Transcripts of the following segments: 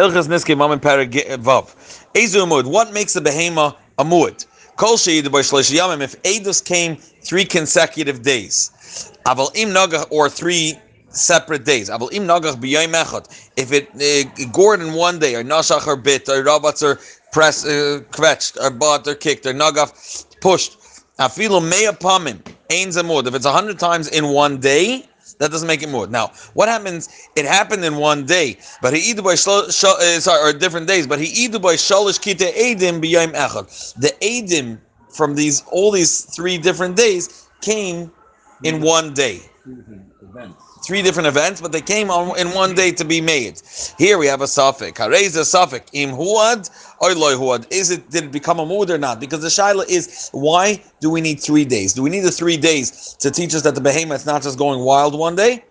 Hilchas Niske Mom and Vav. Ezu Amud. What makes a behema a mud? Kol by Yamim. If Eidos came three consecutive days, Aval Im Naga or three separate days. Aval Im Nagach b'yayim echad. If it uh, gored in one day, or nashach or bit, or rabatzer press uh, kvetched, or bought or kicked, or nagaf pushed. Meya pamim. If it's a hundred times in one day, that doesn't make it more. Now, what happens? It happened in one day, but he either by shlo, shlo, uh, sorry, or different days, but he either by shalish kita edim b'yayim echad. The edim from these all these three different days came in one day. Three different events, but they came on in one day to be made. Here we have a suffix. Harez a suffix. Im huad or loy huad. Is it did it become a mood or not? Because the shaila is why do we need three days? Do we need the three days to teach us that the behemoth is not just going wild one day?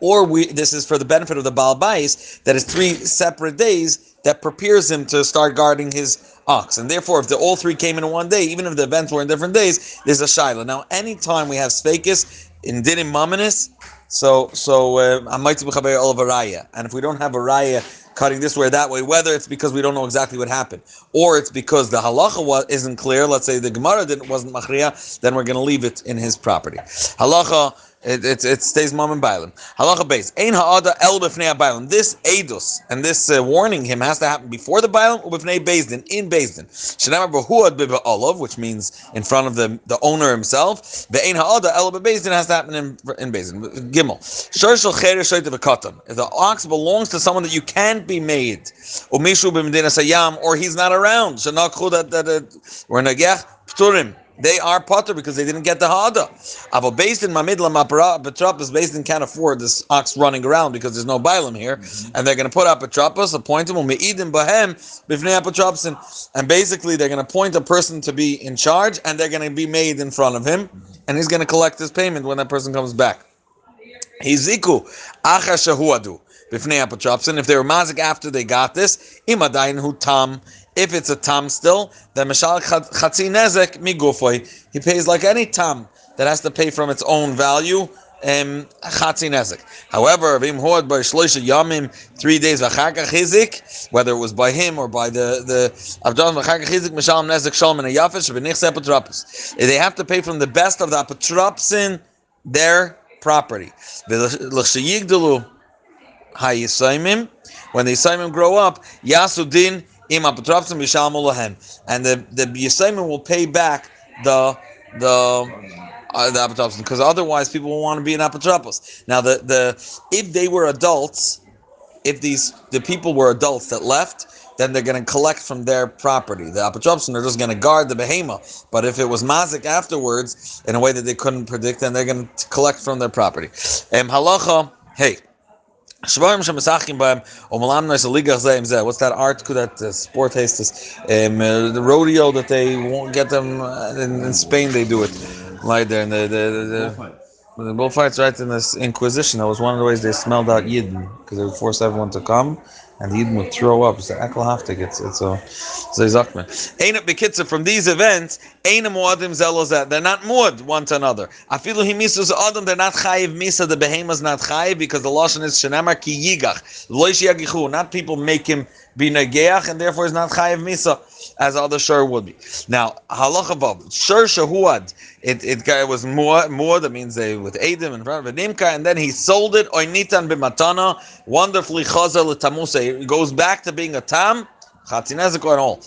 Or we this is for the benefit of the Baal Bais, that is three separate days that prepares him to start guarding his ox. And therefore, if the all three came in one day, even if the events were in different days, there's a shaila. Now, anytime we have sfekis in dinim maminis, so so uh, I might be all of a raya. And if we don't have a raya cutting this way or that way, whether it's because we don't know exactly what happened, or it's because the halacha was, isn't clear, let's say the Gemara didn't wasn't machriya, then we're going to leave it in his property. Halacha it, it, it stays mom and bailim. Halacha base. Ein ha'ada el b'fnei bailim. This edus and this uh, warning him has to happen before the bailim or b'fnei bezdin in bezdin. Shenamar b'huad b'ba'olav, which means in front of the, the owner himself. Ve'ein ha'ada el b'bezdin has to happen in, in bezdin. Gimel. Shor shel cheder shoyte v'katan. If the ox belongs to someone that you can't be made, umishu b'medina sayam, or he's not around. Shenakhu that that we're nagech pturim they are potter because they didn't get the hada. Avo based in Mamidla Betrapus, based in can't afford this ox running around because there's no bialim here, mm-hmm. and they're going to put up Betrapus, appoint him, Me'idim Bahem, Bifnei Apotropsin, and basically they're going to appoint a person to be in charge, and they're going to be made in front of him, and he's going to collect his payment when that person comes back. Hiziku Acha Shahuadu. Bifnei Apotropsin. If they were mazik after they got this, Imadayin Hu Tam. If it's a tam still, then mishal chatzi nezek migufoi. He pays like any tam that has to pay from its own value. Um. However, three days v'chakach hizik, whether it was by him or by the the avdon v'chakach hizik mishal nezek shalom and a yafish v'nichse apotropos. They have to pay from the best of the apotropsin their property. L'chsheyigdalu hayisaimim. When the Yisraelim grow up, Yasudin and the the yisayim will pay back the the. Uh, the apotropsim, because otherwise people will want to be an apotropos. Now, the the if they were adults, if these the people were adults that left, then they're going to collect from their property. The apotropsim are just going to guard the behema. But if it was mazik afterwards in a way that they couldn't predict, then they're going to collect from their property. Um, halacha, hey. What's that art? That uh, sport haste um, uh, the rodeo that they won't get them uh, in, in, Spain. They do it right there in the the, the, the bullfights right in this Inquisition. That was one of the ways they smelled out Yidden because they would force everyone to come and the Yidden would throw up. It's ekelhaftig. It's it's it's a zakman. Ain't it bekitza from these events? Ain't a muadim zelozat. They're not muad one to another. Afilu himisus adam. They're not chayiv misa. The behemoth's not chayiv because the lashon is shenamar ki yigach. Loish yagichu. Not people make him be negeach and therefore is not chayiv misa as other shur would be. Now halacha vav shur shahuad. It it, it was more more. That means they with Adam in front of Nimka, and then he sold it oinitan b'matana. Wonderfully chazal l'tamuse. It goes back to being a tam Chatzinezek and all.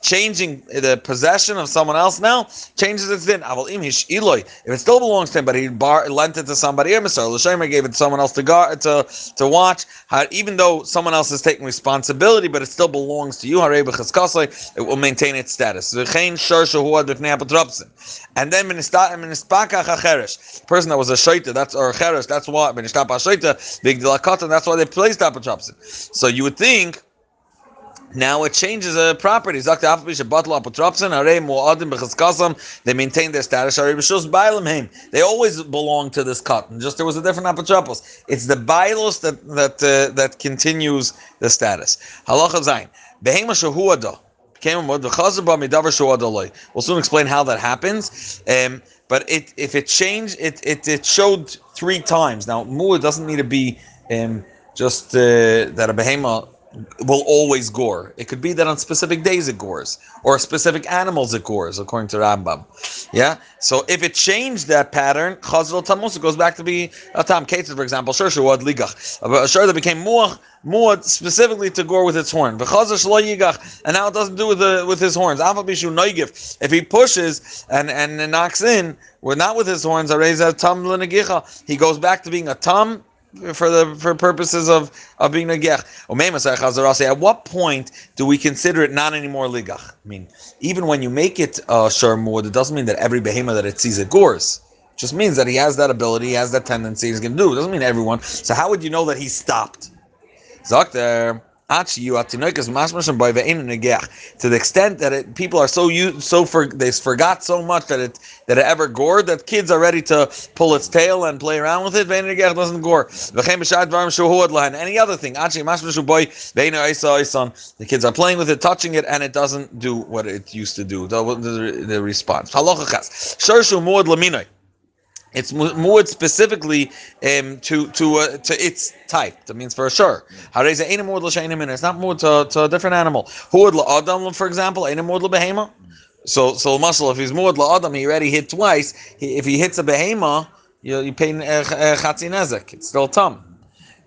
Changing the possession of someone else now changes its din. If it still belongs to him, but he bar, lent it to somebody eh, or L'shemer gave it to someone else to guard, to, to watch, even though someone else is taking responsibility, but it still belongs to you, it will maintain its status. And then the person that was a shaita, that's or cheresh, that's what big that's why they placed apotropsin. So you would think now it changes the property. They maintain their status. They always belong to this cotton. Just there was a different apotropos. It's the bilos that that uh, that continues the status. Halacha zayin. We'll soon explain how that happens. Um, but it, if it changed, it, it, it showed three times. Now, muad doesn't need to be um, just uh, that a behemoth will always gore. It could be that on specific days it gores, or specific animals it gores, according to Rambam. Yeah. So if it changed that pattern, chazal tamus, it goes back to be a tam. Cases, for example, shur shuad ligach, a shur that became more more specifically to gore with its horn. and now it doesn't do with the with his horns. If he pushes and and knocks in, we're not with his horns. He goes back to being a tam for the for purposes of of being a negech. At what point do we consider it not anymore ligach? I mean, even when you make it uh, sharmud, it doesn't mean that every behemoth that it sees it gores. It just means that he has that ability, he has that tendency, he's going to do. It doesn't mean everyone. So how would you know that he stopped? Zakter. To the extent that it, people are so used, so for they forgot so much that it that it ever gored that kids are ready to pull its tail and play around with it. doesn't gore. Any other thing. The kids are playing with it, touching it, and it doesn't do what it used to do. The, the, the response. It's muad specifically um, to to uh, to its type. That means for sure. It's not muad to, to a different animal. Who Huad adam, for example, ain't muad behema. So so muscle. If he's muad adam, he already hit twice. He, if he hits a behema, you you pay uh, uh. It's still tum.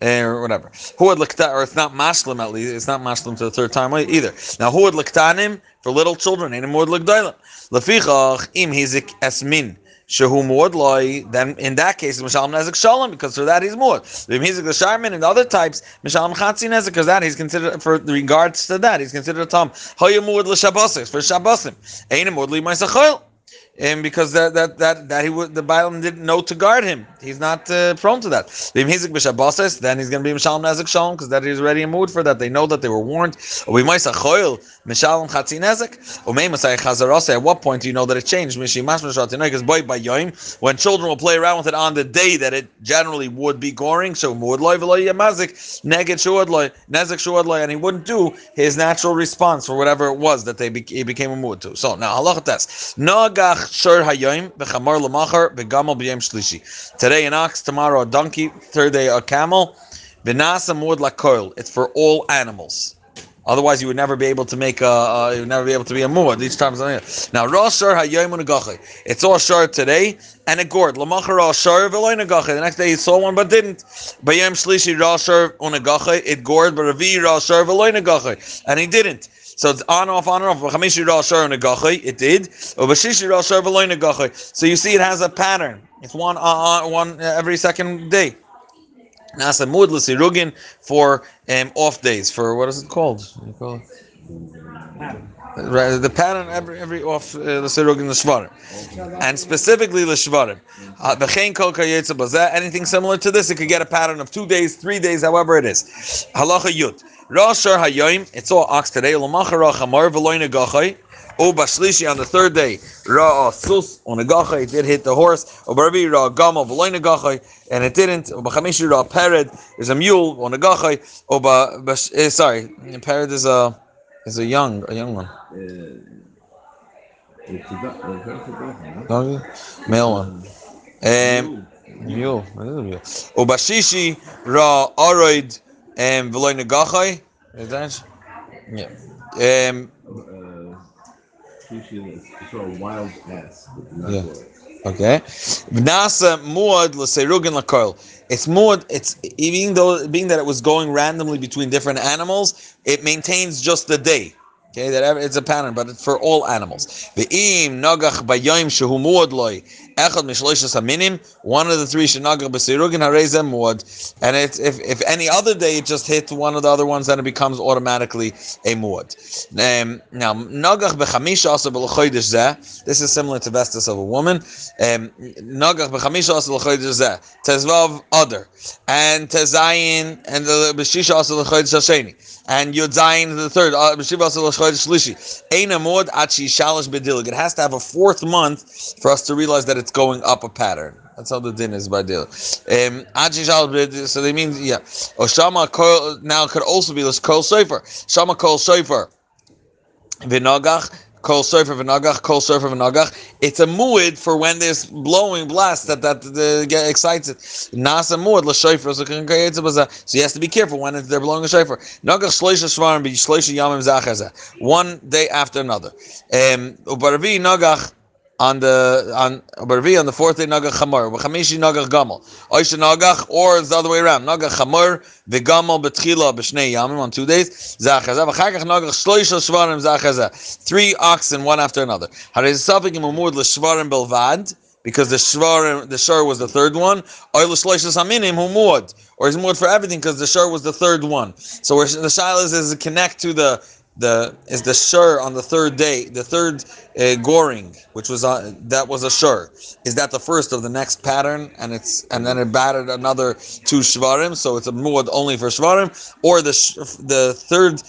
Uh, or whatever. Huad likta, or it's not mashlim at least. It's not mashlim to the third time either. Now huad liktanim for little children. Ain't muad likdailam. Lefichach im hizik esmin. Shehu Muad then in that case, Mishalem Nezek Shalom, because for that he's Muad. Vimhizik the Sharman and other types, Mishalem Chatzi Nezek, because that he's considered, for regards to that, he's considered a Tom. Hoya Muad L'Shabbosis, for Shabbosim. Ein Muad L'Maisachol and because that that that that he would the Balaam didn't know to guard him. He's not uh, prone to that. Then he's going to be Mishalom Nezek Shalom because that he's already in mood for that. They know that they were warned. At what point do you know that it changed? Because boy by Yoim when children will play around with it on the day that it generally would be goring. So Muad Loy V'Loy and he wouldn't do his natural response for whatever it was that they be, he became a mood to. So now halachat test. Nagach Today an ox, tomorrow a donkey, third day a camel. V'nasa muad lakoil. It's for all animals. Otherwise, you would never be able to make a. Uh, you would never be able to be a muad each time. Now, rosh shur hayom unagachi. It's all shur today, and it gored. Lamachar rosh shur v'loy nagachi. The next day he saw one but didn't. B'yem shlishi rosh shur unagachi. It gored, but ravi rosh shur v'loy nagachi, and he didn't. So it's on off on off. It did. So you see, it has a pattern. It's one on uh, uh, one every second day. Nasa for um, off days. For what is it called? Right, the pattern every every off uh, the sirugin the shvarim, and specifically the shvarim. Uh, anything similar to this, it could get a pattern of two days, three days, however it is. Halacha yud. Rashar Hayoim, it's all ox today, Lamachara Chamar Veloina Gachai. O Bashlishi on the third day, Ra Sus on a Gachai, it did hit the horse. O Barbi Ra Gamal Veloina Gachai, and it didn't. O Bachamishi Ra Pered, there's a mule on a Gachai. O Ba, eh, sorry, Pered is a, is a young, a young one. Male one. Um, mule. O Bashishi Ra Aroid, um, v'loy negachai. Is that? Yeah. Um. Uh, wild ass. Yeah. Okay. V'nasa muad l'seirugin l'koil. It's muad. It's even though being that it was going randomly between different animals, it maintains just the day. Okay, that it's a pattern, but it's for all animals. Ve'im nagach bayayim shehu muad echad mishloishas aminim. One of the three shenagach b'sirugin harezem muad, and it's if if any other day it just hits one of the other ones, then it becomes automatically a muad. Um, now nagach b'chamisha also b'lechoydish zeh. This is similar to vestus of a woman. Um, nagach b'chamisha also b'lechoydish zeh. Tezvav other and tezayin and the b'shisha also b'lechoydish hasheni and Yud Zayin the third. Uh, it has to have a fourth month for us to realize that it's going up a pattern. That's how the din is by deal. Um, so they mean yeah. Oshama now could also be this kol sofer. Shama kol sofer. Vinagach Kol surfer v'nagach, kol surfer v'nagach. It's a muad for when there's blowing blast that that uh, get excited. Nasa muad l'shayfer so can create So he has to be careful when they're blowing a shayfer. Nagach shleisha shvarim yamim. One day after another. Um, ubaravi nagach on the on Barvi on the fourth day Nagach Chamor, Chamishi Nagach Gamel, Oisha Nagach, or it's the other way around. Nagach Chamor, Gamel Betchila B'Shnei Yamim on two days. Zachaza, V'chagach Nagach Shloisha Shvarim Zachaza, three oxen one after another. Harei Safik Imumud L'Shvarim Belvad, because the shvar the shar was the third one, or he's muad for everything because the shar was the third one. So where the shilas is connect to the the is the shur on the third day, the third uh, goring, which was uh, that was a shur. Is that the first of the next pattern, and it's and then it battered another two shvarim, so it's a muad only for shvarim, or the the third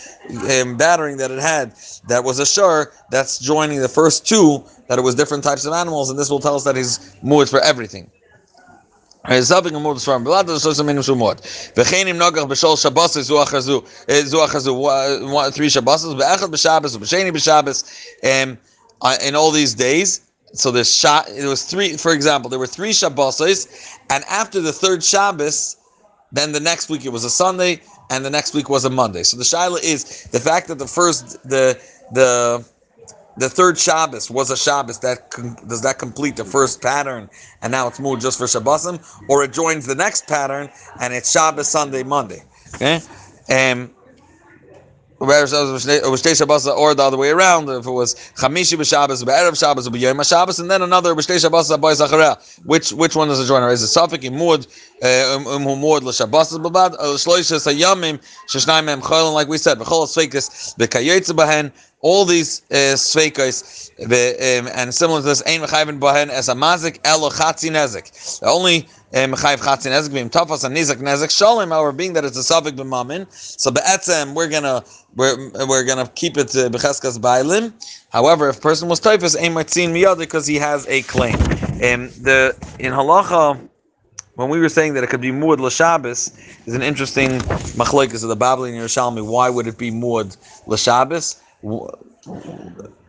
um, battering that it had that was a shur that's joining the first two that it was different types of animals, and this will tell us that he's muad for everything. Zaving amud svarim. Belad the sosa minim shumot. V'chenim nogach b'shol shabbos zu achazu zu achazu three shabbos be'echad b'shabbos b'sheni b'shabbos. Um, in all these days, so the shot it was three. For example, there were three shabbos, and after the third Shabbos, then the next week it was a Sunday, and the next week was a Monday. So the shaila is the fact that the first the the the third Shabbos was a Shabbos. That does that complete the first pattern, and now it's moved just for Shabbosim, or it joins the next pattern and it's Shabbos, Sunday, Monday. Okay, um, or the other way around, if it was Chamishi b'Shabbos, b'Erev Shabbos, b'Yom Shabbos, and then another b'Shtei Shabbos b'Boy Zachariah. Which which one is the joiner? Is it Safik imud um imud l'Shabbos b'Bad shloishes hayamim sheshnayim mem cholin like we said b'chol sveikis b'kayetz b'hen all these uh, sveikos um, and similar to this ein mechayven b'hen as a mazik el chatzi nezik. Only mechayiv chatzi nezik being tafas and nizak nezik shalim. However, being that it's a Safik b'mamin, so be'etzem we're gonna we're, we're gonna keep it to becheskas bailim. However, if a person was typhus, ein matzin miyad because he has a claim. And the in halacha, when we were saying that it could be muad l'shabbos, is an interesting machlekes of the Babylon and Yerushalmi. Why would it be muad l'shabbos?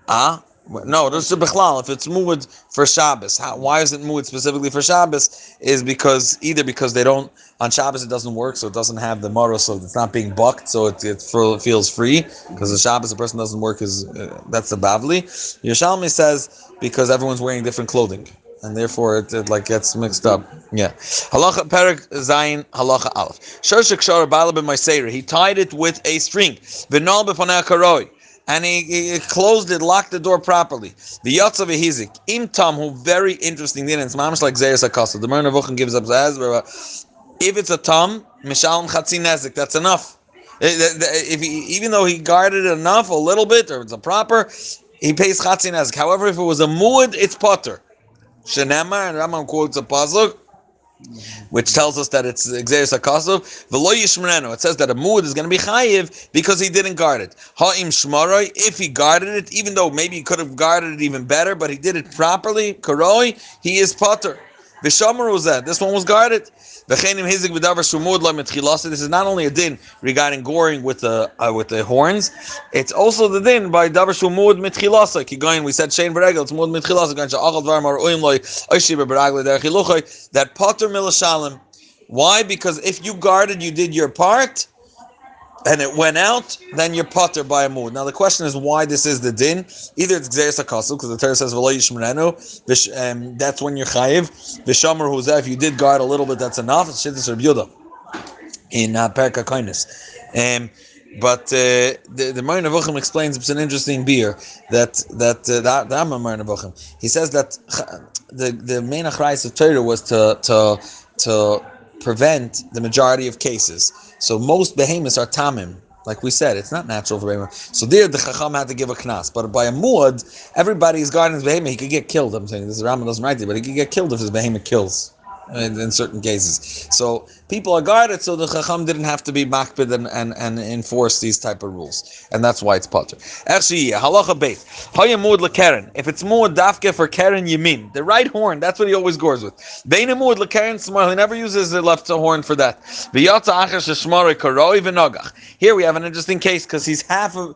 Ah. No, this is bechlal. If it's muad for Shabbos, how, why is it muad specifically for Shabbos? Is because either because they don't on Shabbos it doesn't work, so it doesn't have the mara, so it's not being bucked, so it, it feels free. Because the Shabbos the person doesn't work is uh, that's the bavli. Yerushalmi says because everyone's wearing different clothing. And therefore, it, it like gets mixed up. Yeah. Halacha perik zayin halacha aleph. Shoshik shara bala b'maiseira. He tied it with a string. V'nal b'fanei karoi and he, he, closed it, locked the door properly. The Yatzav Hizik, Im who very interesting, and it's mamish like Zayas Akasa. The Moreh Nevuchim gives up Zayas, if it's a Tam, Mishalim Chatzin Nezik, that's enough. Eh, if he, even though he guarded enough, a little bit, or it's a proper, he pays Chatzin Nezik. However, if it was a Muad, it's Potter. Shenema, and Rambam quotes a Pasuk, which tells us that it's Xeris HaKasov. V'lo yishmereno. It says that a mood is going to be chayiv because he didn't guard it. Ha'im shmaroi, if he guarded it, even though maybe he could have guarded it even better, but he did it properly, karoi, he is potter. Vishamar was. This one was guarded. This is not only a din regarding goring with the uh, with the horns, it's also the din by davar shumud mitchilasa. Kigayin, we said shein beregel, it's mud mitchilasa. Gan sha'achal dvar mar oim loy oishi beragle der chiluchay. That potter milashalim. Why? Because if you guarded, you did your part and it went out, then you're potter by a mood. Now the question is why this is the din. Either it's gzeres akasu because the Torah says v'lo yishmerenu, um, that's when you're chayiv. V'shamar who's if you did guard a little bit, that's enough. It's shittis Rabbi in uh, Perka kindness. Um, but uh, the the Vuchim explains it's an interesting beer that that uh, that the Moreh Nevuchim. He says that the the main of Torah was to to to prevent the majority of cases. So most behemoths are tamim. Like we said, it's not natural for behemoth. So there, the chacham had to give a knas. But by a muad, everybody is guarding his behemoth. He could get killed. I'm saying this is Rambam doesn't write it, but he could get killed if his behemoth kills in, in, certain cases. So people are guarded, so the Chacham didn't have to be makbid and, and, and enforce these type of rules. And that's why it's potter. Actually, halacha beit. Hayamud lekeren. If it's more dafke for keren yamin, the right horn, that's what he always gores with. Beinamud lekeren smar, he never uses the left horn for that. Here we have an interesting case because he's half of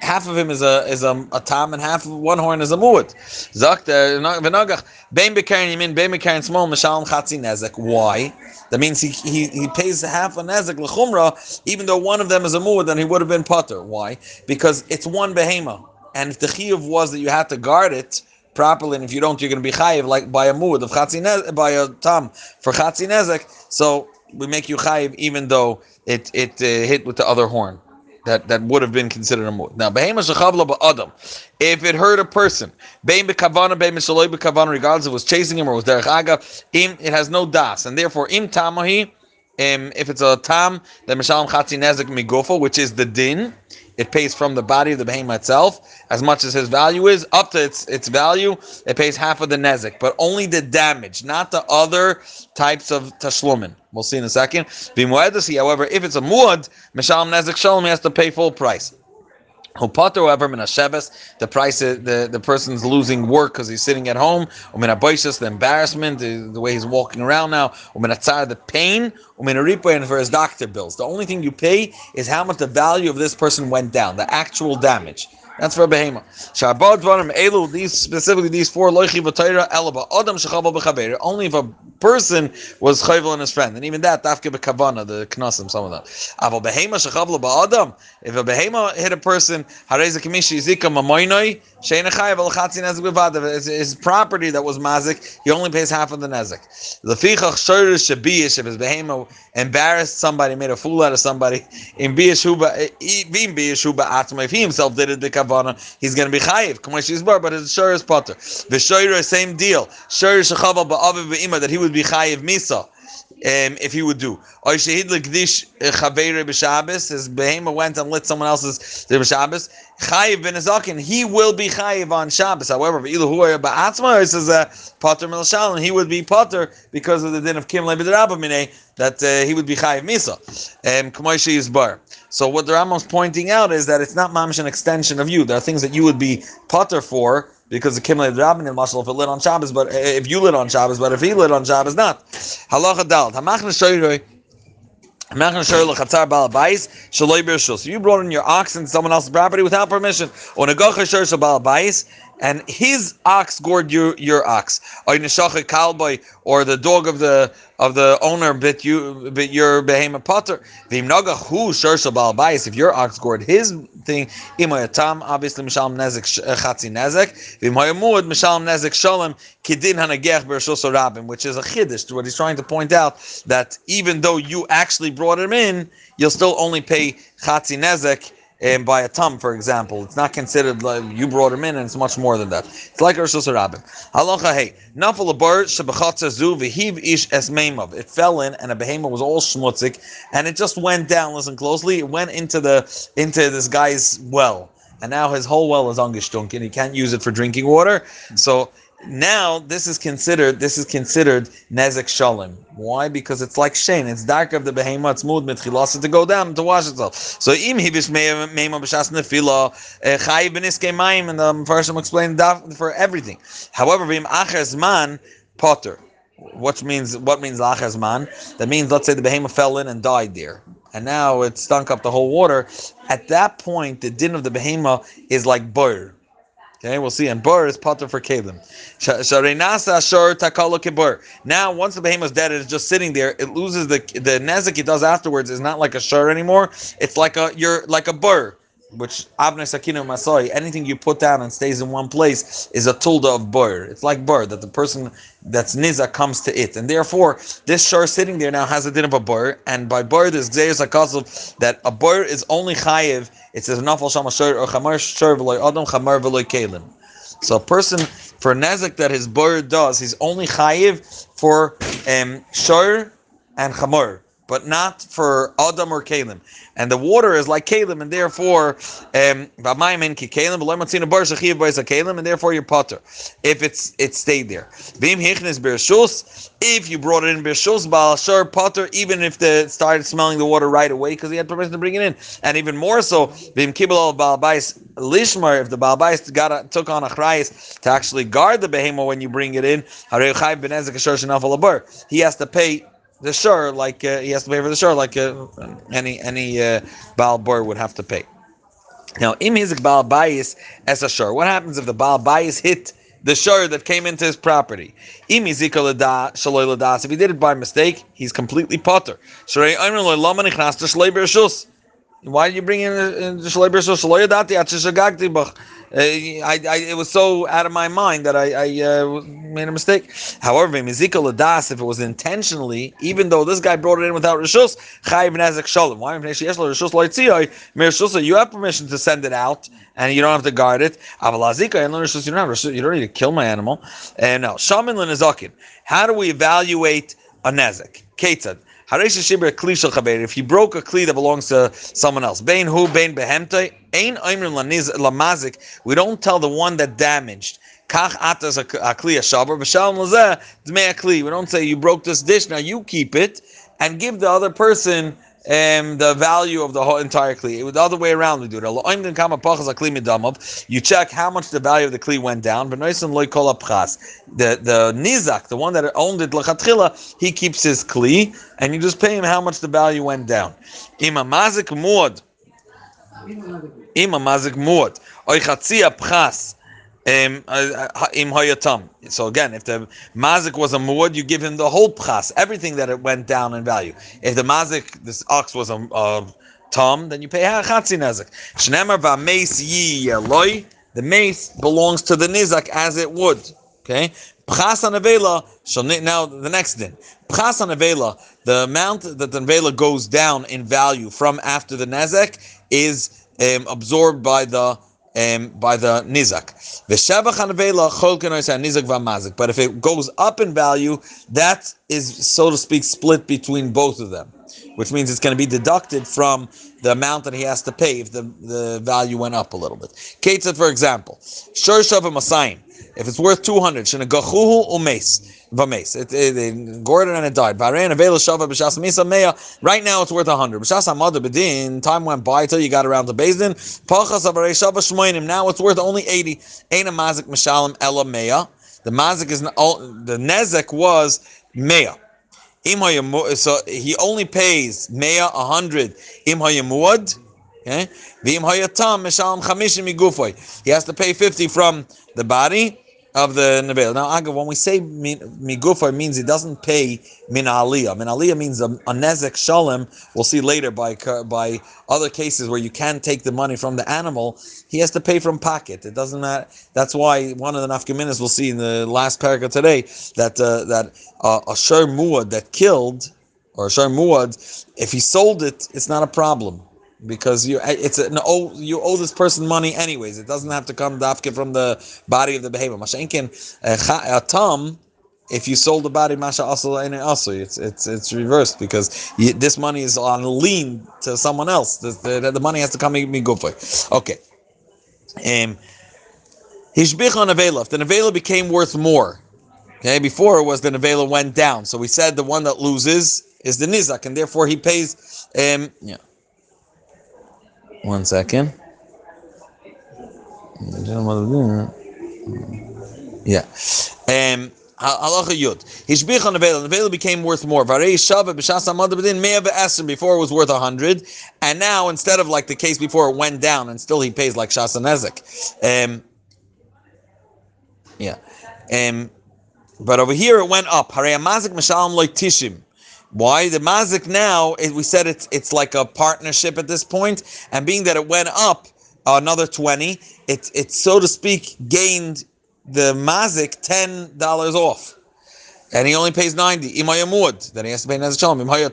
half of him is a is a, a tam and half of one horn is a muad. Zakt v'nagach bein bekarin yamin bein bekarin small mishalom chatzi nezek. Why? That means he, he, he pays half a nezek l'chumra, even though one of them is a muad, then he would have been putter. Why? Because it's one behema, and if the chiyuv was that you had to guard it properly, and if you don't, you're going to be chayiv like by a muad of chatzi nezek, by a tam for chatzi nezek. So we make you chayiv even though it it uh, hit with the other horn that, that would have been considered a mut. Now, ba'adam, if it hurt a person, regardless if it was chasing him or was derech aga, im, it has no das, and therefore im tamahi, um, if it's a tam, then mishalim chatzi nezek migufo, which is the din, it pays from the body of the behemoth itself as much as his value is up to its its value. It pays half of the nezek, but only the damage, not the other types of tashlumin. We'll see in a second. However, if it's a muad, mishalim nezek shalom, has to pay full price. The price uh, the, the person's losing work because he's sitting at home, the embarrassment, the, the, way he's walking around now, the pain, and for his doctor bills. The only thing you pay is how much the value of this person went down, the actual damage. That's for a behema. Shabbat dvarim elu. These specifically these four loichi v'tayra elaba adam shechavel b'chaver. Only if a person was chayvel and his friend, and even that dafke b'kavana the knasim some of them. Aval behema shechavel ba'adam. If a behema hit a person, hareza kamishi zika mamoinoi sheina chayvel l'chatzin nezik b'vadav. His property that was mazik, he only pays half of the nezik. Lefichach shorish shabiyish. If his behema embarrassed somebody, made a fool out of somebody, in biyashuba, eh, eh, in biyashuba atma. If he himself did it, the kavana, he's going to be chayiv. Kamash bar, but his shor is potter. The same deal. Shor shechava ba'aviv be'ima that he would be chayiv misa um, if he would do. Or shehid lekdish uh, chavere b'Shabbos. His behema went and lit someone else's b'Shabbos. Chayiv ben he will be chayiv on Shabbos. However, ilu huaya ba'atzma, it says uh, potter he would be potter because of the din of kim lebed that uh, he would be chayiv misa. Um, Kamoishi is bar. So what the Rambam's pointing out is that it's not mamish an extension of you. There are things that you would be potter for because the Kimle Rabban in Mashal if it lit on Shabbos, but if you lit on Shabbos, but if he lit on Shabbos, not. Halacha dal. Hamachna shoyroi. So you brought in your ox into someone else's property without permission. And his ox gored your your ox, or the dog of the of the owner bit you bit your behemoth potter. Vimnaga hu shershal balbais. If your ox gored his thing, imayatam obviously mishalom nezek uh, chatzi nezek. Vimhayamud mishalom nezek shalom kidin hanagech bershos rabim, which is a chiddush. What he's trying to point out that even though you actually brought him in, you'll still only pay chatzi nezek and by a tum, for example. It's not considered like you brought him in, and it's much more than that. It's like Rosh Hashanah. Halacha hey, nafal bar shebachatza zu v'hiv ish es meimav. It fell in, and a behemoth was all schmutzig, and it just went down. Listen closely. It went into the into this guy's well, and now his whole well is angestunk, and he can't use it for drinking water. So now this is considered this is considered nezek shalom. Why? Because it's like shane. It's dark of the behemoth. It's mood mitchilasa to go down to wash itself. So im hivish meima b'shas nefila eh, chayiv beniske mayim, and the first will explain that for everything. However, v'im acher man potter. What means what means acher man? That means let's say the behemoth fell in and died there and now it stunk up the whole water. At that point, the din of the behemoth is like bur. Okay, we'll see. And bur is potter for kalim. Now, once the behemoth is dead, it's just sitting there. It loses the the nezik it does afterwards is not like a shur anymore. It's like a you're like a bur which Abner Sakino Masoi, anything you put down and stays in one place is a tulda of bur. It's like bur, that the person that's niza comes to it. And therefore, this shor sitting there now has a din of a bur, and by bur there's gzeirs akasov that a bur is only chayiv, it says nafal shama shor or chamar shor v'loy adam chamar v'loy kalim. So a person, for nezik that his bur does, he's only chayiv for um, shor and chamar but not for Adam or Kalim. And the water is like Kalim, and therefore, um, and therefore you're potter. If it's it stayed there. If you brought it in Bershus, Baal Shar potter, even if the started smelling the water right away because he had permission to bring it in. And even more so, Vim Kibbal Baal Lishmar, if the Baal got took on a chrayis to actually guard the behemoth when you bring it in, he has to pay the shur like uh, he has to pay for the shur like uh, any any uh, Baal would have to pay. Now, im hizik baal bayis as a shor. What happens if the baal bayis hit the shor that came into his property? Im. If he did it by mistake, he's completely potter. Shrei loy lama. Why did you bring in the shlei bereshus? Shaloy yadati at shagagti bach. Uh, I, I, it was so out of my mind that I, I uh, made a mistake. However, Mizika Ladas, if it was intentionally, even though this guy brought it in without Rishus, Chayiv Nezek Shalom. Why? You have permission to send it out and you don't have to guard it. Avalazika, and Rishus, you don't have Rishus, You don't need to kill my animal. And now, Shaman Lenazakin. How do we evaluate a Nezek? Ketzad. If he broke a kli that belongs to someone else, bain hu bain behemte, ain oimrim lamazik. We don't tell the one that damaged. Kach atas a kli a shaber b'shalom lazeh dmei a kli. We don't say you broke this dish now you keep it and give the other person um, the value of the whole entire kli. It was the other way around, we do it. You check how much the value of the kli went down. But the the nizak, the one that owned it, he keeps his kli, and you just pay him how much the value went down. Ima mazik muad. Ima mazik muad. Uh, uh, so again, if the mazik was a muad, you give him the whole pchas, everything that it went down in value. If the mazik, this ox was a, a tom, then you pay chatzi nazik. Shnemar v'ameis yi. The mace belongs to the nizak as it would. Okay. Pchas anavela. Now the next din. Pchas anavela. The amount that the nevela goes down in value from after the nezek is um, absorbed by the um, by the nizak. nizak But if it goes up in value, that is, so to speak, split between both of them, which means it's going to be deducted from the amount that he has to pay if the, the value went up a little bit. Ketzat, for example, Shur Shav Masayim. If it's worth 200, Shenagachuhu Umes. Vames. It, it, and it died. Bahrain Avela Shava B'Shas Misa Meya. Right now it's worth 100. B'Shas Hamada Bedin. Time went by till you got around to Bezdin. Pachas Avarei Shava Shmoinim. Now it's worth only 80. Ain't a Mazik Mishalim Ella Meya. The Mazik is the Nezek was Meya. So he only pays Meya 100. Im Hayamuad. Eh? Okay. Migufoy. He has to pay 50 from the body of the Nevel. Now, Aga, when we say Migufa, it means it doesn't pay Min Aliyah. Min Aliyah means a, a Nezek Shalem, we'll see later by by other cases where you can take the money from the animal, he has to pay from pocket. It doesn't matter. That's why one of the Nafkaminas we'll see in the last paragraph today that uh, that uh, a Shar Muad that killed, or a Shar Muad, if he sold it, it's not a problem because you it's an oh you owe this person money anyways. It doesn't have to come dafke from the body of the behavior. Mashenkin a tam. If you sold the body, masha also and also it's it's it's reversed because you, this money is on a lien to someone else. The, the, the money has to come me go for. Okay. Um. Hishbich on Avela. The Avela became worth more, okay, before it was the Avela went down. So we said the one that loses is the Nizak, and therefore he pays. Um, yeah. One second. Yeah. Um, Halacha Yud. Hishbich on the veil. The veil became worth more. Varei Shava b'shas amad b'din mea be'esrim. Before it was worth a hundred, and now instead of like the case before, it went down, and still he pays like shasa nezek. Um, yeah. Um, but over here it went up. Harei amazik mishalim loy tishim. Why the mazik now? We said it's it's like a partnership at this point, and being that it went up another twenty, it it so to speak gained the mazik ten dollars off and he only pays 90. Imayamud, then he has to pay Nezek Shalom. Imaya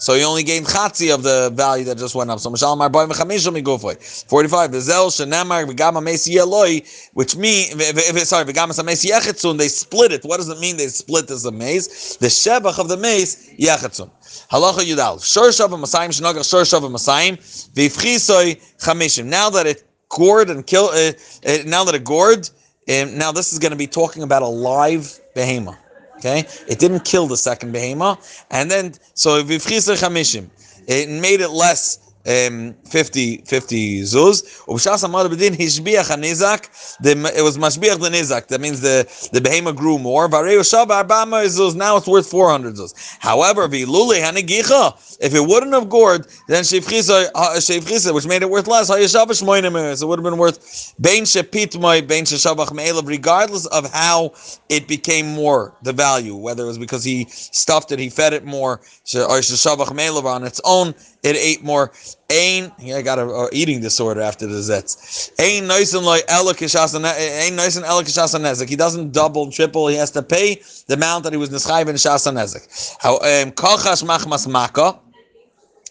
so he only gained Chatzi of the value that just went up. So Mashalom Arboy Mechamishal Migufay. 45. Vizel Shanamar Vigama Mesi Eloi, which mean, sorry, Vigama Samesi Yechetzun, they split it. What does it mean they split this maze? The Shebach of the maze, Yechetzun. Halacha Yudal. Shur Shav Masayim, Shnagach Shur Shav Masayim, Vivchisoy Chamishim. Now that it gored and killed, uh, uh, now that it gored, um, now this is going to be talking about a live behemoth. Okay, it didn't kill the second behema, and then so vivchisa chamishim, it made it less um, 50, 50 zuz. Ubshas amad bedin hishbiach hanizak. It was mashbiach the nizak. That means the the behema grew more. Vareu shaba arbama zuz. Now it's worth 400 zuz. However, vilule hanigicha. If it wouldn't have gored, then shevchisa, which made it worth less. Hayashabash moinim. So it would have been worth bein shepitmoi, bein sheshabach me'elav, regardless of how it became more the value, whether it was because he stuffed it, he fed it more, or sheshabach me'elav on its own it ate more. Ain, yeah, I got a, eating disorder after the zets. Ain nice and like Ain nice and nezek. He doesn't double, triple. He has to pay the amount that he was nischayv in shasa nezek. How um, machmas maka.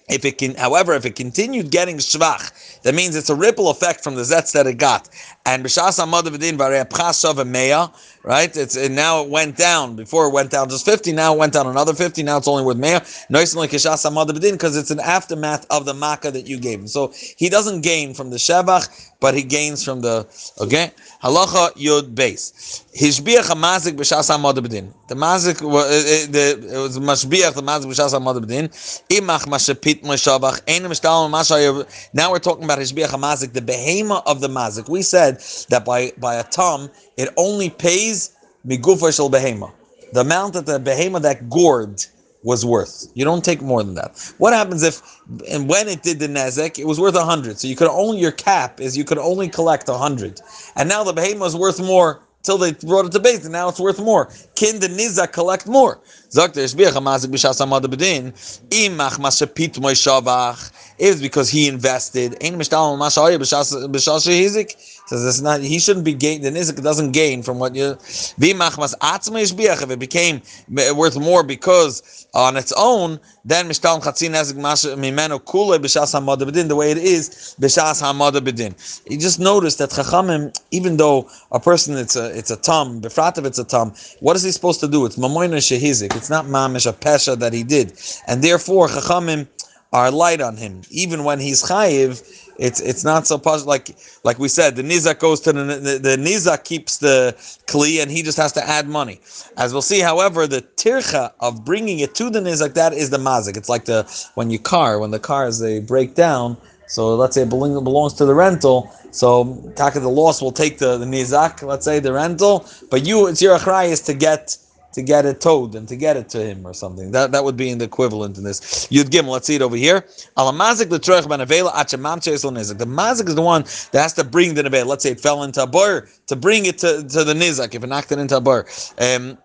If it can, however, if it continued getting shvach, that means it's a ripple effect from the zets that it got. And b'shas amadavadin v'arei pchashav meya, right? It's it now it went down. Before it went down just fifty, now it went down another fifty. Now it's only worth meya. Noisely kishas amadavadin because it's an aftermath of the makkah that you gave him. So he doesn't gain from the shevach, but he gains from the okay. Halacha Yud Beis. Hishbiach Hamazik b'shas hamad b'din. The mazik, eh, eh, the it was mashbiach the mazik b'shas hamad b'din. Imach mashapit m'shavach. Ein mishtal mashayev. Now we're talking about hishbiach hamazik, the behema of the mazik. We said that by by a tom it only pays migufa shel behema, the amount that the behema that gored was worth. You don't take more than that. What happens if, and when it did the nezek, it was worth a hundred. So you could only your cap is you could only collect a hundred, and now the behemoth is worth more till they brought it to base, and now it's worth more. Can the nizak collect more? Is because he invested. Says it's not. He shouldn't be gain. The nizik doesn't gain from what you. If it became worth more because on its own, then mishtal chatzin nezik mimeno kule b'shas hamada. The way it is b'shas hamada. You just notice that chachamim, even though a person it's a it's a tam befrat it's a tam. What is he supposed to do? It's mamoina shehizik. It's not mamish a pesha that he did, and therefore chachamim are light on him, even when he's chayiv it's it's not so push like like we said. The nizak goes to the the, the nizak keeps the kli, and he just has to add money. As we'll see, however, the tircha of bringing it to the nizak that is the mazik. It's like the when you car when the cars they break down. So let's say it belongs to the rental. So taka the loss will take the, the nizak, let's say the rental, but you it's your achrai is to get to get it towed and to get it to him or something. That that would be in the equivalent in this. Yud Gimel, let's see it over here. Alamazik l'troich ben avela The mazik is the one that has to bring the nevela. Let's say it fell into a bar to bring it to, to the nizak if it knocked it into a bar. Um,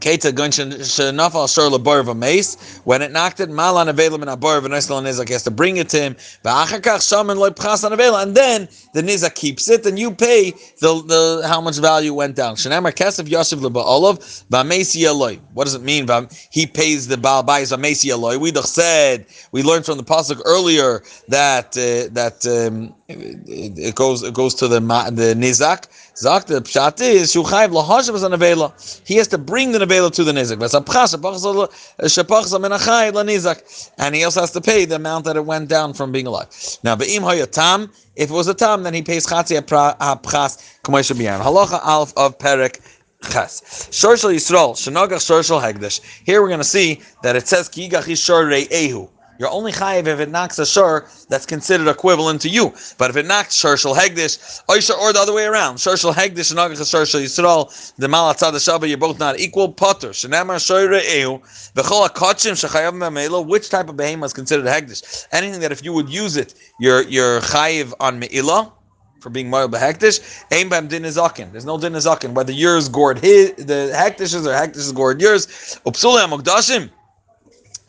Keta Gunshanafal Shor Labar Mace. When it knocked it, Malan Avelim and Abar Vanesla Nizak has to bring it to him. Shaman and then the Nizak keeps it, and you pay the, the how much value went down. Shanamar Kesef Yosef Leba'olav Vamesi Eloi. What does it mean? He pays the Baal Bayis Vamesi Eloi. We said we learned from the pasuk earlier that uh, that um, it, goes it goes to the the Nizak. Zak the pshat is shuchayv lahashav as an avela. He has to bring the avela to the nizak. And he also has to pay the amount that it went down from being alive. Now, be'im hayatam, if it was a tam, then he pays chatzi hapchas k'moisha biyan. Halacha alf of perek ches. Shorshal Yisrael, shenogach shorshal hegdesh. Here we're going to see that it says ki yigachi shor ehu. You're only chayiv if it knocks a shur that's considered equivalent to you. But if it knocks shur shel hegdish, or the other way around, shur shel hegdish and agach shur shel yisrael, the malatzad shava, you're both not equal. Potter shenamar shur ehu v'chol akotchim shechayav me'elo. Which type of behemoth is considered hegdish? Anything that if you would use it, you're you're chayiv on me'ilah for being moil behektish. Aim bam din. There's no din izakin. Whether yours gored his, the hektishes or hektishes gored yours. Upsule amogdashim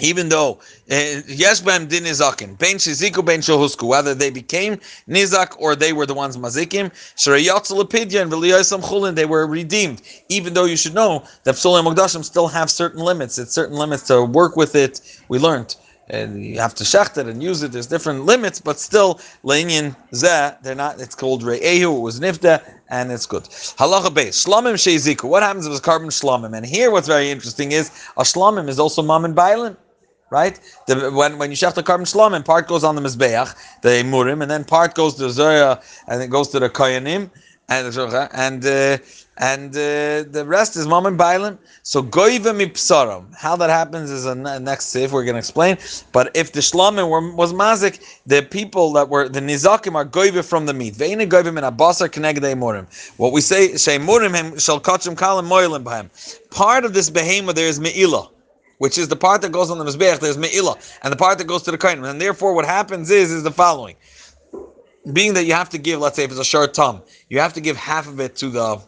even though eh, yes bam din nizakin ben shiziku ben shohusku whether they became nizak or they were the ones mazikim sharayatz and v'liyasam chulin they were redeemed even though you should know that psulim mokdashim still have certain limits it's certain limits to work with it we learned and you have to shecht it and use it. There's different limits, but still, leinian zeh, they're not. It's called re'ehu. It was nifta, and it's good. Halacha base shlamim sheiziku. What happens if it's carbon shlamim? And here, what's very interesting is a shlamim is also mam and bailin right? The, when when you shech the carbon shlom, part goes on the mizbeach, the murim, and then part goes to zoya, and it goes to the koyanim, and and uh, and uh, the rest is mom and bailim. So goiva mipsaram. How that happens is a next sif we're going to explain. But if the shlamim were was mazik, the people that were the nizakim are goiva from the meat. Veina goiva min abasar kenegdei morim. What we say him shall kachim kalim moilim b'hem. Part of this behemoth there is me'ilah which is the part that goes on the mizbeach. There's me'ilah, and the part that goes to the kain. And therefore, what happens is is the following: being that you have to give, let's say, if it's a short tum, you have to give half of it to the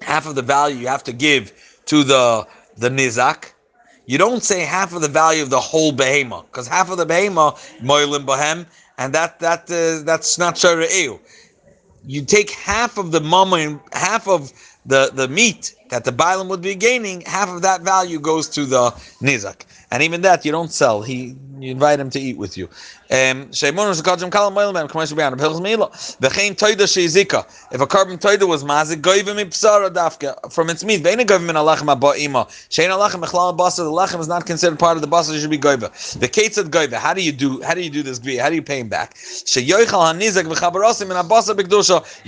half of the value you have to give to the the nizak. You don't say half of the value of the whole behema, because half of the behema moilim behem, and that that uh, that's not shara You take half of the mama, half of the the meat that the Bailam would be gaining, half of that value goes to the Nizak. And even that you don't sell. He you invite him to eat with you. Um, if a korban toida was mazik, goyvim ipsara dafka from its meat. The lachem is not considered part of the basa. It should be goyva. The kates goyva. How do you do? How do you do this gvi? How do you pay him back? You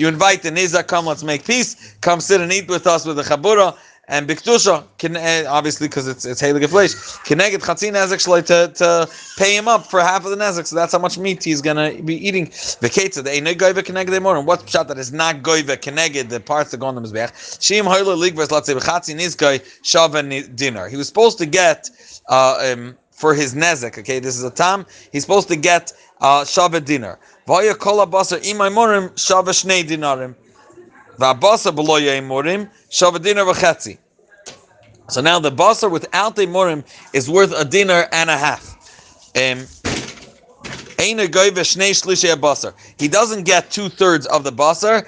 invite the nizak. Come, let's make peace. Come sit and eat with us with the chabura and biktusha can obviously because it's it's heilige flesh connected chatzin nezek shloi to to pay him up for half of the nezek so that's how much meat he's gonna be eating. the ketza the ain't goyve connected more and what's shot that is not goyve connected the parts that go on the mizbech shim hoyle ligvers let's say chatzin is goy shaven dinner he was supposed to get uh, um, for his nezek okay? This is a tam. He's supposed to get uh, shavet dinner vaya kol basar imay morim shavet shnei dinarim V'abasa below yemurim shavadina v'chetzi. So now the basar without the morim is worth a dinar and a half. Um, he doesn't get two thirds of the basar.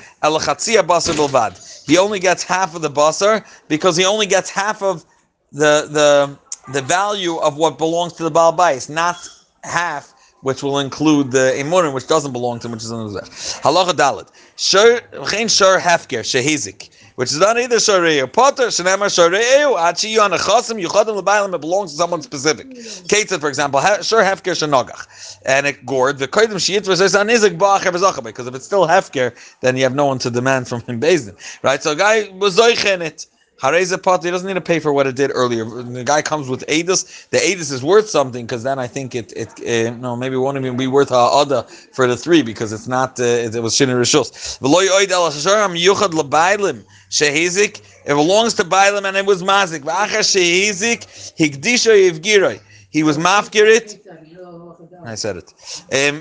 He only gets half of the basar because he only gets half of the the the value of what belongs to the Baal Bais, not half which will include the emurim, which doesn't belong to him, which is in the Halacha Dalit. Shur, shur hefker, shehizik. Which is not either shurei potter, shenema shurei achi you on a chasim, yuchadim lebayim, it belongs to someone specific. Ketzad, for example, shur hefker shenogach. And it gored, the koidim shiyit v'says anizik ba'acher v'zachabe. Because if it's still hefker, then you have no one to demand from him bezdin. Right? So a guy was in it. Hareza pot, he doesn't need to pay for what it did earlier. The guy comes with Adis. The Adis is worth something because then I think it, it, uh, no, maybe it won't even be worth Ha'ada for the three because it's not, uh, it, it was Shinir Rishus. It belongs to Bailam and it was Mazik. He was Mafkirit. I said it. Um, he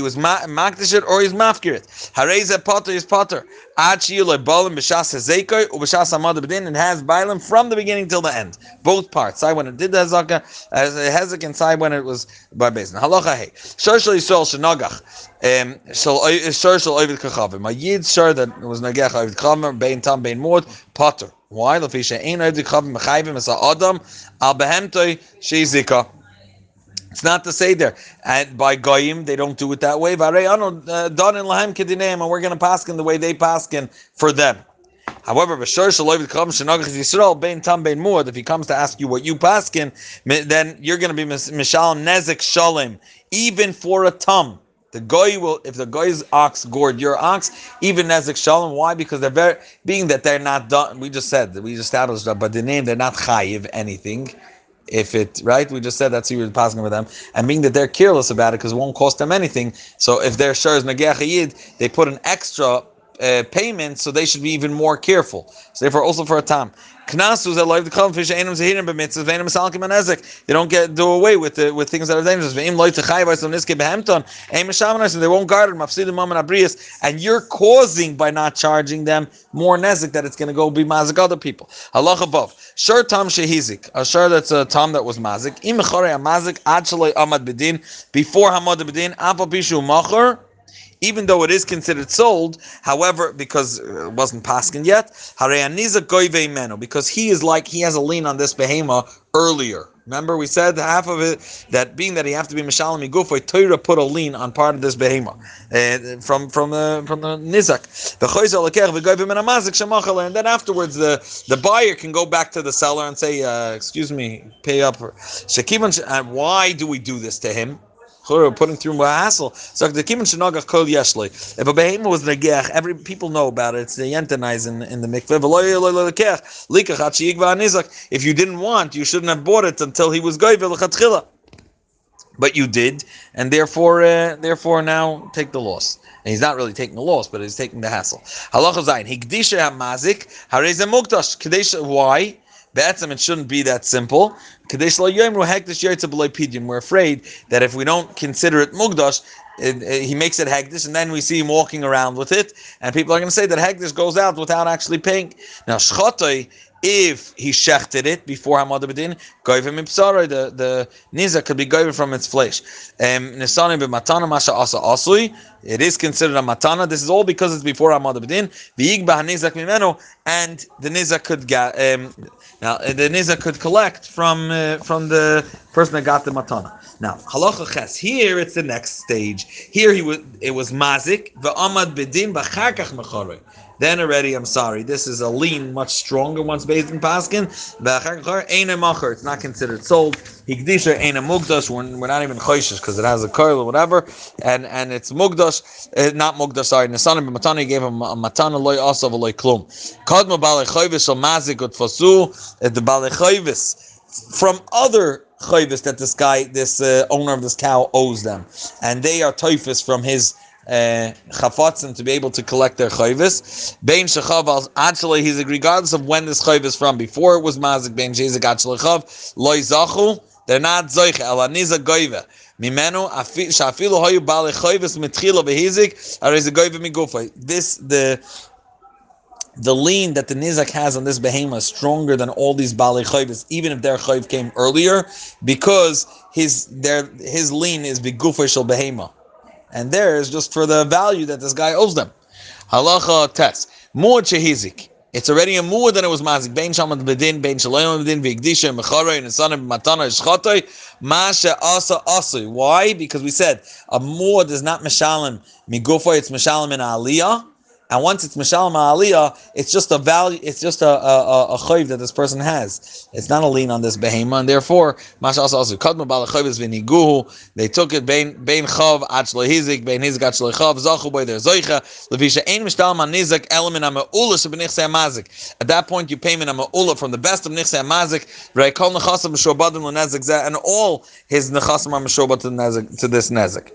was makdish or he's mafkir it. Hareza potter is potter. Achi bolim b'shas hazekoy or b'shas b'din. It has bailim from the beginning till the end. Both parts. Side when it did the hezaka, as hezek, and side when it was by basin. Halacha hey. Shor shel yisrael shenagach. Um, shor shel ovid kachavim. My yid shor that was nagach ovid kachavim. Bein tam bein mod potter. Why? Lefisha ein ovid kachavim mechayvim as a adam al behemtoi shezika. It's not to say there. And by goyim, they don't do it that way. Uh, in lahem kedineim, and we're going to pass in the way they pass in for them. However, if he comes to ask you what you paskin, then you're going to be mishalem nezek shalem, even for a tum. The goy will, if the goy's ox gored your ox, even nezek shalom. Why? Because they're very, being that they're not done. We just said we just established that, but the name they're not chayiv anything if it right? We just said that's who you're passing with them and being that they're careless about it because it won't cost them anything. So if their share is negach they put an extra uh, payment so they should be even more careful so therefore also for a time Knasus that live the column fish ain't zahirim b'mitzvah v'ainam misalkim anezek. They don't get do away with the, with things that are dangerous. V'im loy techay v'aysom niske behemton. Aim mishamanais and they won't guard it. Mafsidim mom and abrius. And you're causing by not charging them more nezek that it's going to go be mazik other people. Halach above. Shur tam shehizik. A shur that's a tam that was mazik. Im mechore a mazik ad shaloi amad bedin. Before hamad bedin. Apal pishu even though it is considered sold, however, because it wasn't paskin yet, because he is like he has a lien on this behema earlier. Remember, we said half of it that being that he have to be mishalami gufoy, Torah put a lien on part of this behema uh, from from the from the nizak. And then afterwards the the buyer can go back to the seller and say, uh, "Excuse me, pay up." And why do we do this to him? Putting through hassle. So the kimin shenagach kol yeshle. If a behema was negech, every people know about it. It's the yentanize in, in the mikveh. If you didn't want, you shouldn't have bought it until he was lechatchila. But you did, and therefore, uh, therefore now take the loss. And he's not really taking the loss, but he's taking the hassle. Halacha zayin hikdisha hamazik hareze mukdash. Why? Be'etzem, it shouldn't be that simple. We're afraid that if we don't consider it mugdash, it, it, he makes it hegdish, and then we see him walking around with it, and people are going to say that hegdish goes out without actually paying. Now, shchotay if he shechted it before Hamad Bedin, goyvim ipsara, the the niza could be goyvim from its flesh. Um, masha asa asui. It is considered a matana. This is all because it's before Hamad Bedin. V'yigba hanizak mimeno, and the niza could get um, now the niza could collect from uh, from the person that got the matana. Now halacha ches. Here it's the next stage. Here he was it was mazik v'amad bedin b'charkach mecharei then already I'm sorry. This is a lean, much stronger once based in Paskin. It's not considered sold. Hikdisha ain't a mugdash. We're, not even choishes because it has a curl or whatever, and and it's mugdash, uh, not mugdash. Sorry, Nisana b'matana gave him a matana loy asav loy klum. Kadma balechayvis or mazik ut fasu at the balechayvis from other chayvis that this guy, this uh, owner of this cow, owes them, and they are typhus from his uh, to be able to collect their chayvis. Bein shechav actually he's regardless of when this chayv is from. Before it was mazik bein jezik actually chav loy zachu. They're not zoich el aniza goiva. Mimenu shafilu hayu bale chayvis mitchila behizik ariz goiva migufa. This the the lean that the nizak has on this behemoth is stronger than all these bali chayvs, even if their chayv came earlier, because his their his lean is begufa shel behemoth and theirs just for the value that this guy owes them. Halacha test. More chehizik. It's already a more than it was mazik. Bein shamad bedin, bein shalayim bedin, v'igdisha, mecharei, nesanim, matana, shchatoi, masha asa asu. Why? Because we said a more does not mishalim migufa, it's mishalim in aliyah. And once it's Mishalom Ma'aliyah, it's just a value, it's just a a, a chayv that this person has. It's not a lien on this behema, and therefore, Mashal also Kadma Bala is Viniguhu, they took it Bein Chav Ach Lehizik, Bein Hizik Ach Lechav, Zachu by their Zoicha, Levisha Ein Mishtalom Nizak Element Ama'ula Shabinichse Mazik. At that point, you pay me Ama'ula from the best of Nichse Mazik, Reikol Nechasim Shobadim Lenezik, and all his Nechasim Amashobad to this Nezik.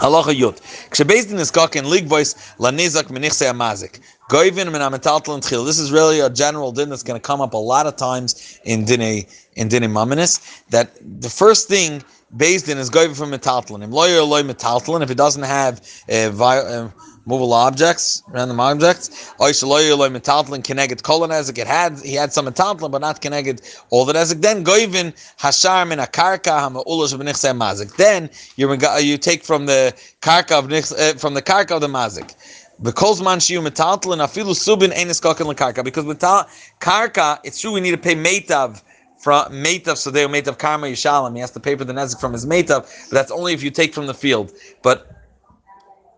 Halacha Yud. Kshebezdin is kakin ligvois lanizak menichse amazik. Goivin min ametaltal and This is really a general din that's going to come up a lot of times in dine in dine maminis. That the first thing based in is goivin from metaltalin. Im loyer loy metaltalin. If it doesn't have uh, vi- uh, movable objects, random objects. It had he had some metaltlin, but not keneged all the ezek. Then goivin hashar min akarka hamaulash b'nichsei mazik. Then you you take from the karka of uh, from the karka of the mazik. Because man shiu metaltlin afilu subin enis kokin lekarka. Because with karka, it's true we need to pay meitav from Metav Sadeo, Metav Karma Yishalim. He has to pay for the Nezik from his Metav, but that's only if you take from the field. But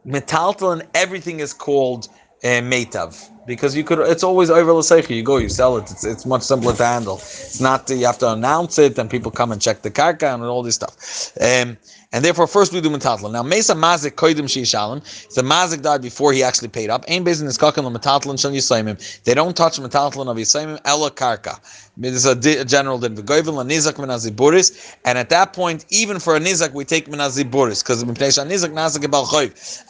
metaltal and everything is called uh, metav because you could it's always over the l'seicha you go you sell it. It's, it's much simpler to handle. It's not you have to announce it and people come and check the karka and all this stuff. Um, and therefore first we do metatla now mesa mazik koidim sheishalim the mazik died before he actually paid up. Ain business kakan metatlan shal yisaimim they don't touch metatlan of yisaimim ella karka. This is a, di- a general din. V'goyvin la nizak menaziburis and at that point even for a nizak we take menaziburis because nizak nazik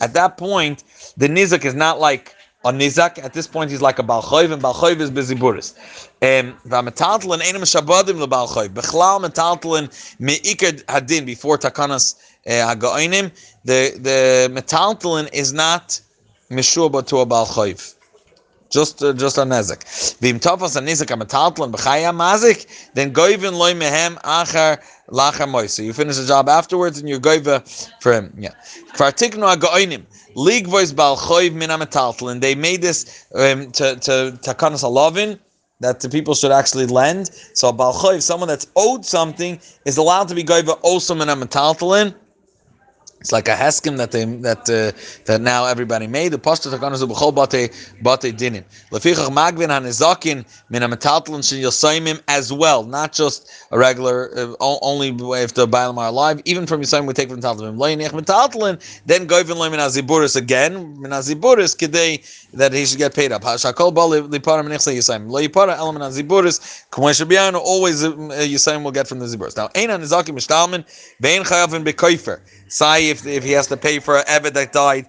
at that point the nizak is not like on Nizak. At this point, he's like a Balchoiv, and Balchoiv is Biziburis. Um, V'ametaltalin einam shabadim lebalchoiv. Bechlal metaltalin meikad hadin before takanas uh. The the metaltalin is not mishuba to a balchoiv. Just, uh, just a nezek. V'im tofas a nezek a metaltalin b'chaya mazik, then goivin loy mehem achar lachar moise. You finish the job afterwards, and you're for him. Yeah. Kvartiknu hagainim. League voice bal choiv min and they made this um, to to takanas alavin that the people should actually lend. So bal choiv, someone that's owed something, is allowed to be goiva also min It's like a heskim that they that uh, that now everybody made. The pashta takanas b'chol bate bate dinin. Lefichach magvin hanizakin min hamataltalin sheyosayimim as well, not just a regular uh, only if the bailam are alive. Even from yosayim we take from taltalim. Loyinich metaltalin, then goyvin loy min aziburis again min aziburis kidei that he should get paid up. Hashakol ba lipara menichse yosayim lo yipara element aziburis k'moy shabianu always uh, yosayim will get from the ziburis. Now ein hanizakin mishtalmin vein chayavin bekoifer. Say if, if he has to pay for an Eved that died.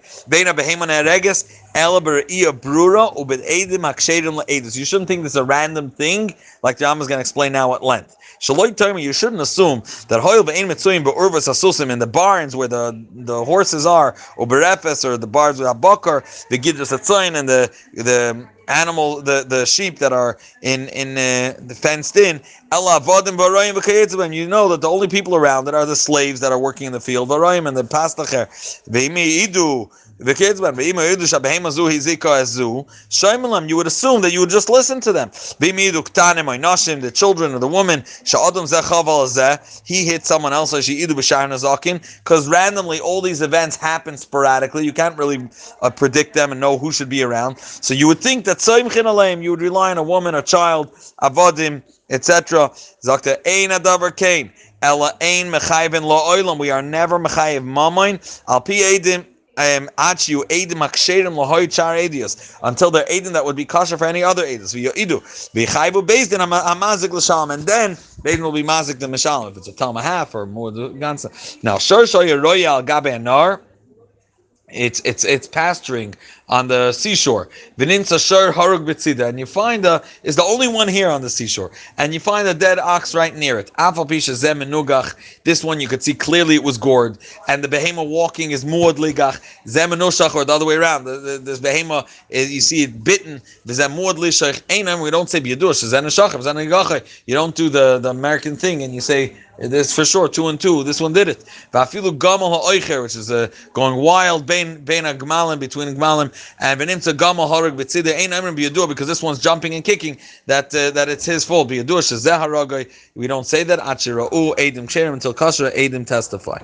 Brura. You shouldn't think this is a random thing, like the is going to explain now at length. Shaloi me you shouldn't assume that in the barns where the, the horses are, or or the barns with abakar, the gidras atzayin, and the the animal, the, the sheep that are in in uh, the fenced in. Allah You know that the only people around that are the slaves that are working in the field, and the pastacher. The kids, but you would assume that you would just listen to them. The children of the woman, he hit someone else, because randomly all these events happen sporadically. You can't really uh, predict them and know who should be around. So you would think that you would rely on a woman, a child, avodim, etc. We are never mechayiv mamain. Al pi um, until they're aiding that would be kosher for any other aiders. And then Beidin will be mazik the mishalim if it's a talma half or more the gansa. Now, shor shoyer royal gabe. It's it's it's pasturing on the seashore. Vininsa shur harug bitzida, and you find a is the only one here on the seashore, and you find a dead ox right near it. Afal pisha zem nugach. This one you could see clearly it was gored, and the behema walking is muad ligach or the other way around. This behema eh, you see it bitten. Zem muad lishach. Einam we don't say biyadush zem neshach zem You don't do the the American thing, and you say this for sure, two and two. This one did it. Vafilu gamal ha'oicher, which is uh, going wild, bein bein gmalim between gmalim and v'nimtza gamal harag b'tzida ain't emrim biyadur because this one's jumping and kicking. That uh, that it's his fault. Biyadur shezeh We don't say that. Achira'u edim ksherim until kasher edim testify.